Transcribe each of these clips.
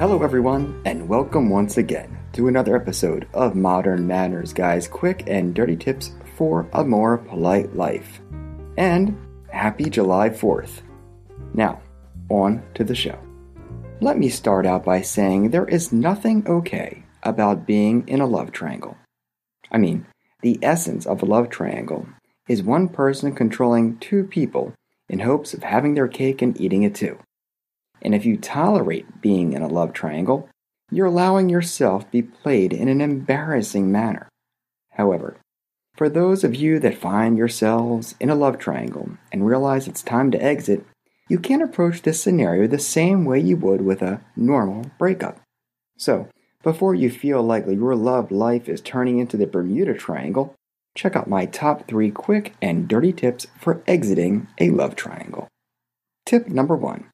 Hello, everyone, and welcome once again to another episode of Modern Manners, guys. Quick and dirty tips for a more polite life. And happy July 4th. Now, on to the show. Let me start out by saying there is nothing okay about being in a love triangle. I mean, the essence of a love triangle is one person controlling two people in hopes of having their cake and eating it too. And if you tolerate being in a love triangle, you're allowing yourself to be played in an embarrassing manner. However, for those of you that find yourselves in a love triangle and realize it's time to exit, you can approach this scenario the same way you would with a normal breakup. So, before you feel like your love life is turning into the Bermuda Triangle, check out my top three quick and dirty tips for exiting a love triangle. Tip number one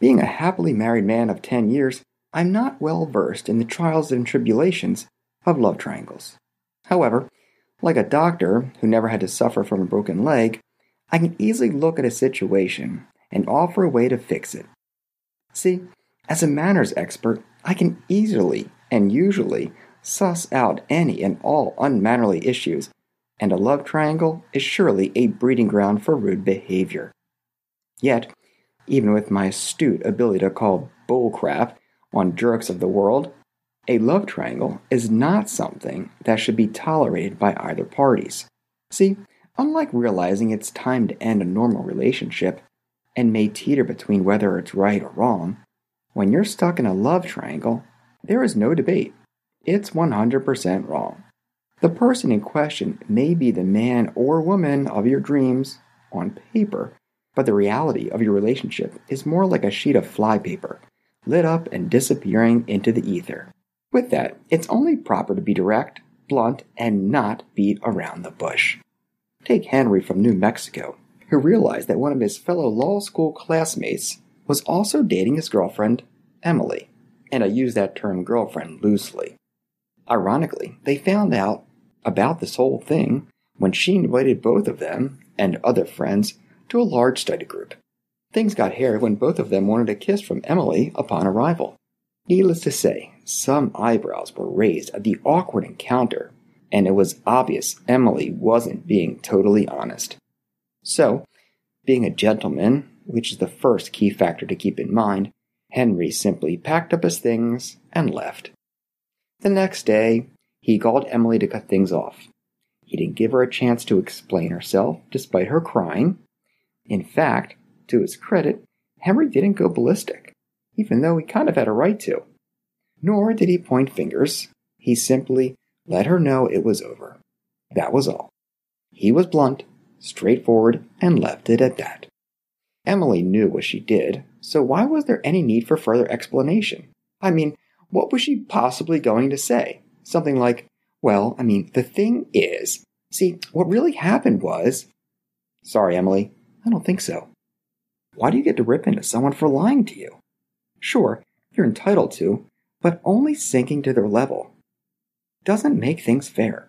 being a happily married man of 10 years, I'm not well versed in the trials and tribulations of love triangles. However, like a doctor who never had to suffer from a broken leg, I can easily look at a situation and offer a way to fix it. See, as a manners expert, I can easily and usually suss out any and all unmannerly issues, and a love triangle is surely a breeding ground for rude behavior. Yet, even with my astute ability to call bullcrap on jerks of the world, a love triangle is not something that should be tolerated by either parties. See, unlike realizing it's time to end a normal relationship and may teeter between whether it's right or wrong, when you're stuck in a love triangle, there is no debate. It's 100% wrong. The person in question may be the man or woman of your dreams on paper, but the reality of your relationship is more like a sheet of flypaper, lit up and disappearing into the ether. With that, it's only proper to be direct, blunt, and not beat around the bush. Take Henry from New Mexico, who realized that one of his fellow law school classmates was also dating his girlfriend, Emily, and I use that term girlfriend loosely. Ironically, they found out about this whole thing when she invited both of them and other friends to a large study group. Things got hairy when both of them wanted a kiss from Emily upon arrival. Needless to say, some eyebrows were raised at the awkward encounter, and it was obvious Emily wasn't being totally honest. So, being a gentleman, which is the first key factor to keep in mind, Henry simply packed up his things and left. The next day, he called Emily to cut things off. He didn't give her a chance to explain herself, despite her crying, in fact, to his credit, Henry didn't go ballistic, even though he kind of had a right to. Nor did he point fingers. He simply let her know it was over. That was all. He was blunt, straightforward, and left it at that. Emily knew what she did, so why was there any need for further explanation? I mean, what was she possibly going to say? Something like, well, I mean, the thing is, see, what really happened was. Sorry, Emily, I don't think so. Why do you get to rip into someone for lying to you? Sure, you're entitled to, but only sinking to their level doesn't make things fair.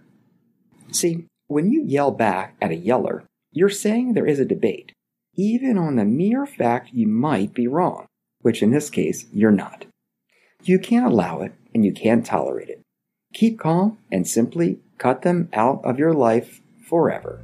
See, when you yell back at a yeller, you're saying there is a debate, even on the mere fact you might be wrong, which in this case, you're not. You can't allow it and you can't tolerate it. Keep calm and simply cut them out of your life forever.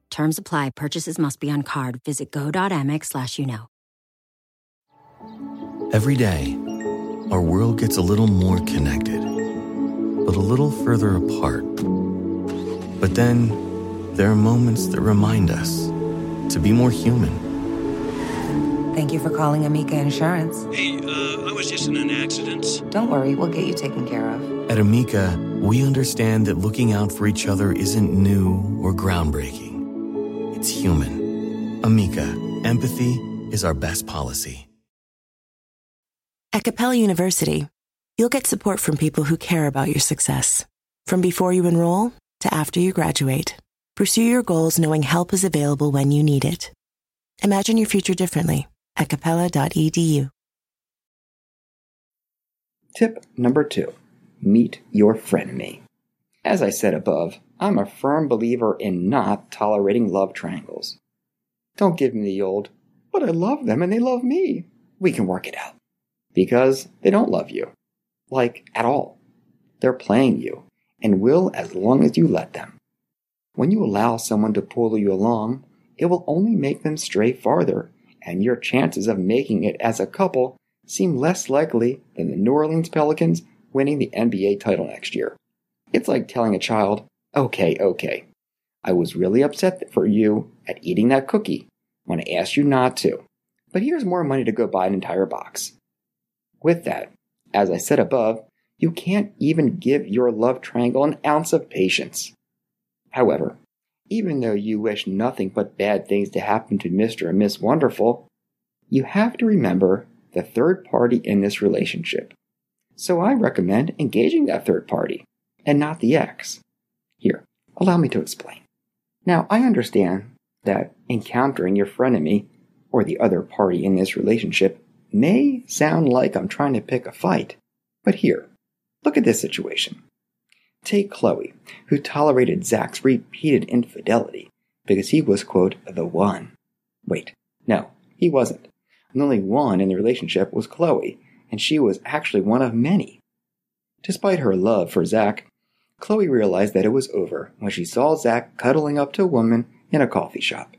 Terms apply. Purchases must be on card. Visit go.amex slash you know. Every day, our world gets a little more connected, but a little further apart. But then, there are moments that remind us to be more human. Thank you for calling Amica Insurance. Hey, uh, I was just in an accident. Don't worry, we'll get you taken care of. At Amica, we understand that looking out for each other isn't new or groundbreaking. It's human. Amica, empathy is our best policy. At Capella University, you'll get support from people who care about your success. From before you enroll to after you graduate, pursue your goals knowing help is available when you need it. Imagine your future differently at capella.edu. Tip number two meet your frenemy. As I said above, I'm a firm believer in not tolerating love triangles. Don't give me the old, but I love them and they love me. We can work it out. Because they don't love you. Like, at all. They're playing you, and will as long as you let them. When you allow someone to pull you along, it will only make them stray farther, and your chances of making it as a couple seem less likely than the New Orleans Pelicans winning the NBA title next year. It's like telling a child, okay, okay, I was really upset for you at eating that cookie when I asked you not to, but here's more money to go buy an entire box. With that, as I said above, you can't even give your love triangle an ounce of patience. However, even though you wish nothing but bad things to happen to Mr. and Miss Wonderful, you have to remember the third party in this relationship. So I recommend engaging that third party and not the X. Here, allow me to explain. Now, I understand that encountering your frenemy or the other party in this relationship may sound like I'm trying to pick a fight, but here, look at this situation. Take Chloe, who tolerated Zach's repeated infidelity because he was, quote, the one. Wait, no, he wasn't. The only one in the relationship was Chloe, and she was actually one of many. Despite her love for Zach, Chloe realized that it was over when she saw Zach cuddling up to a woman in a coffee shop.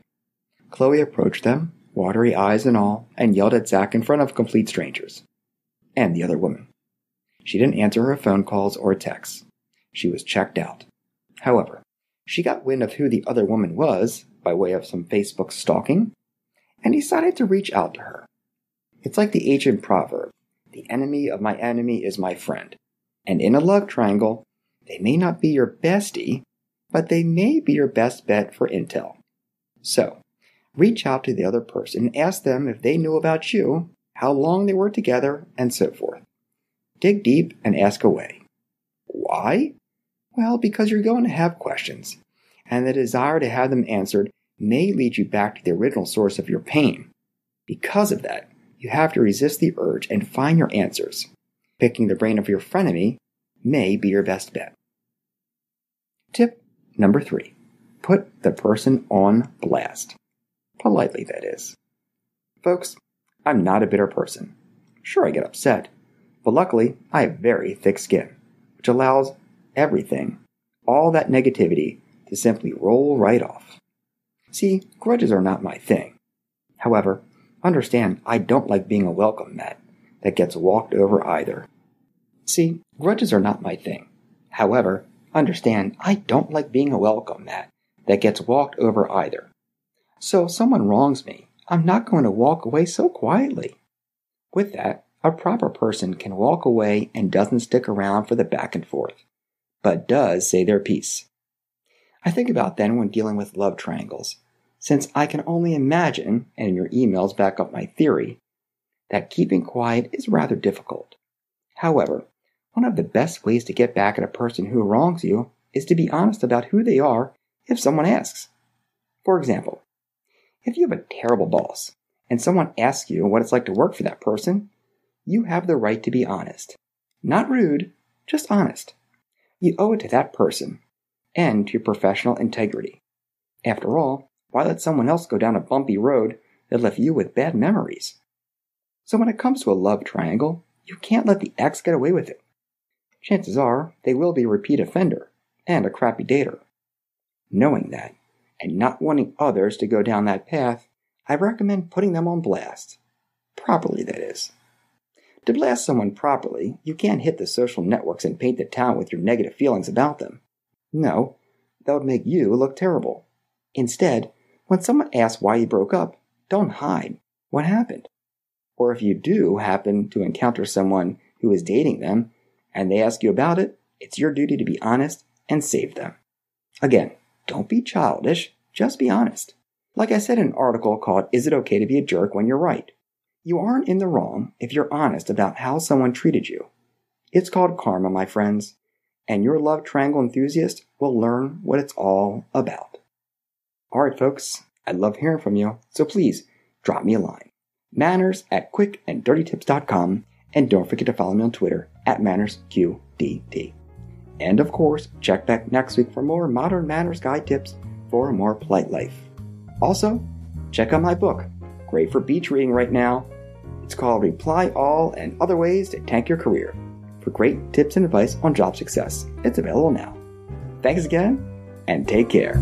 Chloe approached them, watery eyes and all, and yelled at Zach in front of complete strangers. And the other woman. She didn't answer her phone calls or texts. She was checked out. However, she got wind of who the other woman was by way of some Facebook stalking and decided to reach out to her. It's like the ancient proverb the enemy of my enemy is my friend. And in a love triangle, they may not be your bestie, but they may be your best bet for intel. So, reach out to the other person and ask them if they knew about you, how long they were together, and so forth. Dig deep and ask away. Why? Well, because you're going to have questions, and the desire to have them answered may lead you back to the original source of your pain. Because of that, you have to resist the urge and find your answers. Picking the brain of your frenemy may be your best bet. Tip number three put the person on blast. Politely, that is. Folks, I'm not a bitter person. Sure, I get upset, but luckily I have very thick skin, which allows everything, all that negativity, to simply roll right off. See, grudges are not my thing. However, understand I don't like being a welcome mat that gets walked over either. See, grudges are not my thing. However, understand I don't like being a welcome mat that gets walked over either. So if someone wrongs me, I'm not going to walk away so quietly. With that, a proper person can walk away and doesn't stick around for the back and forth, but does say their piece. I think about then when dealing with love triangles, since I can only imagine, and your emails back up my theory, that keeping quiet is rather difficult. However, one of the best ways to get back at a person who wrongs you is to be honest about who they are if someone asks. For example, if you have a terrible boss and someone asks you what it's like to work for that person, you have the right to be honest. Not rude, just honest. You owe it to that person and to your professional integrity. After all, why let someone else go down a bumpy road that left you with bad memories? So when it comes to a love triangle, you can't let the ex get away with it. Chances are they will be a repeat offender and a crappy dater. Knowing that, and not wanting others to go down that path, I recommend putting them on blast. Properly, that is. To blast someone properly, you can't hit the social networks and paint the town with your negative feelings about them. No, that would make you look terrible. Instead, when someone asks why you broke up, don't hide what happened. Or if you do happen to encounter someone who is dating them and they ask you about it, it's your duty to be honest and save them. Again, don't be childish, just be honest. Like I said in an article called Is It Okay to Be a Jerk When You're Right? You aren't in the wrong if you're honest about how someone treated you. It's called karma, my friends, and your love triangle enthusiast will learn what it's all about. Alright, folks, I love hearing from you, so please drop me a line. Manners at quickanddirtytips.com, and don't forget to follow me on Twitter at MannersQDT. And of course, check back next week for more modern manners guy's tips for a more polite life. Also, check out my book, great for beach reading right now. It's called Reply All and Other Ways to Tank Your Career for great tips and advice on job success. It's available now. Thanks again, and take care.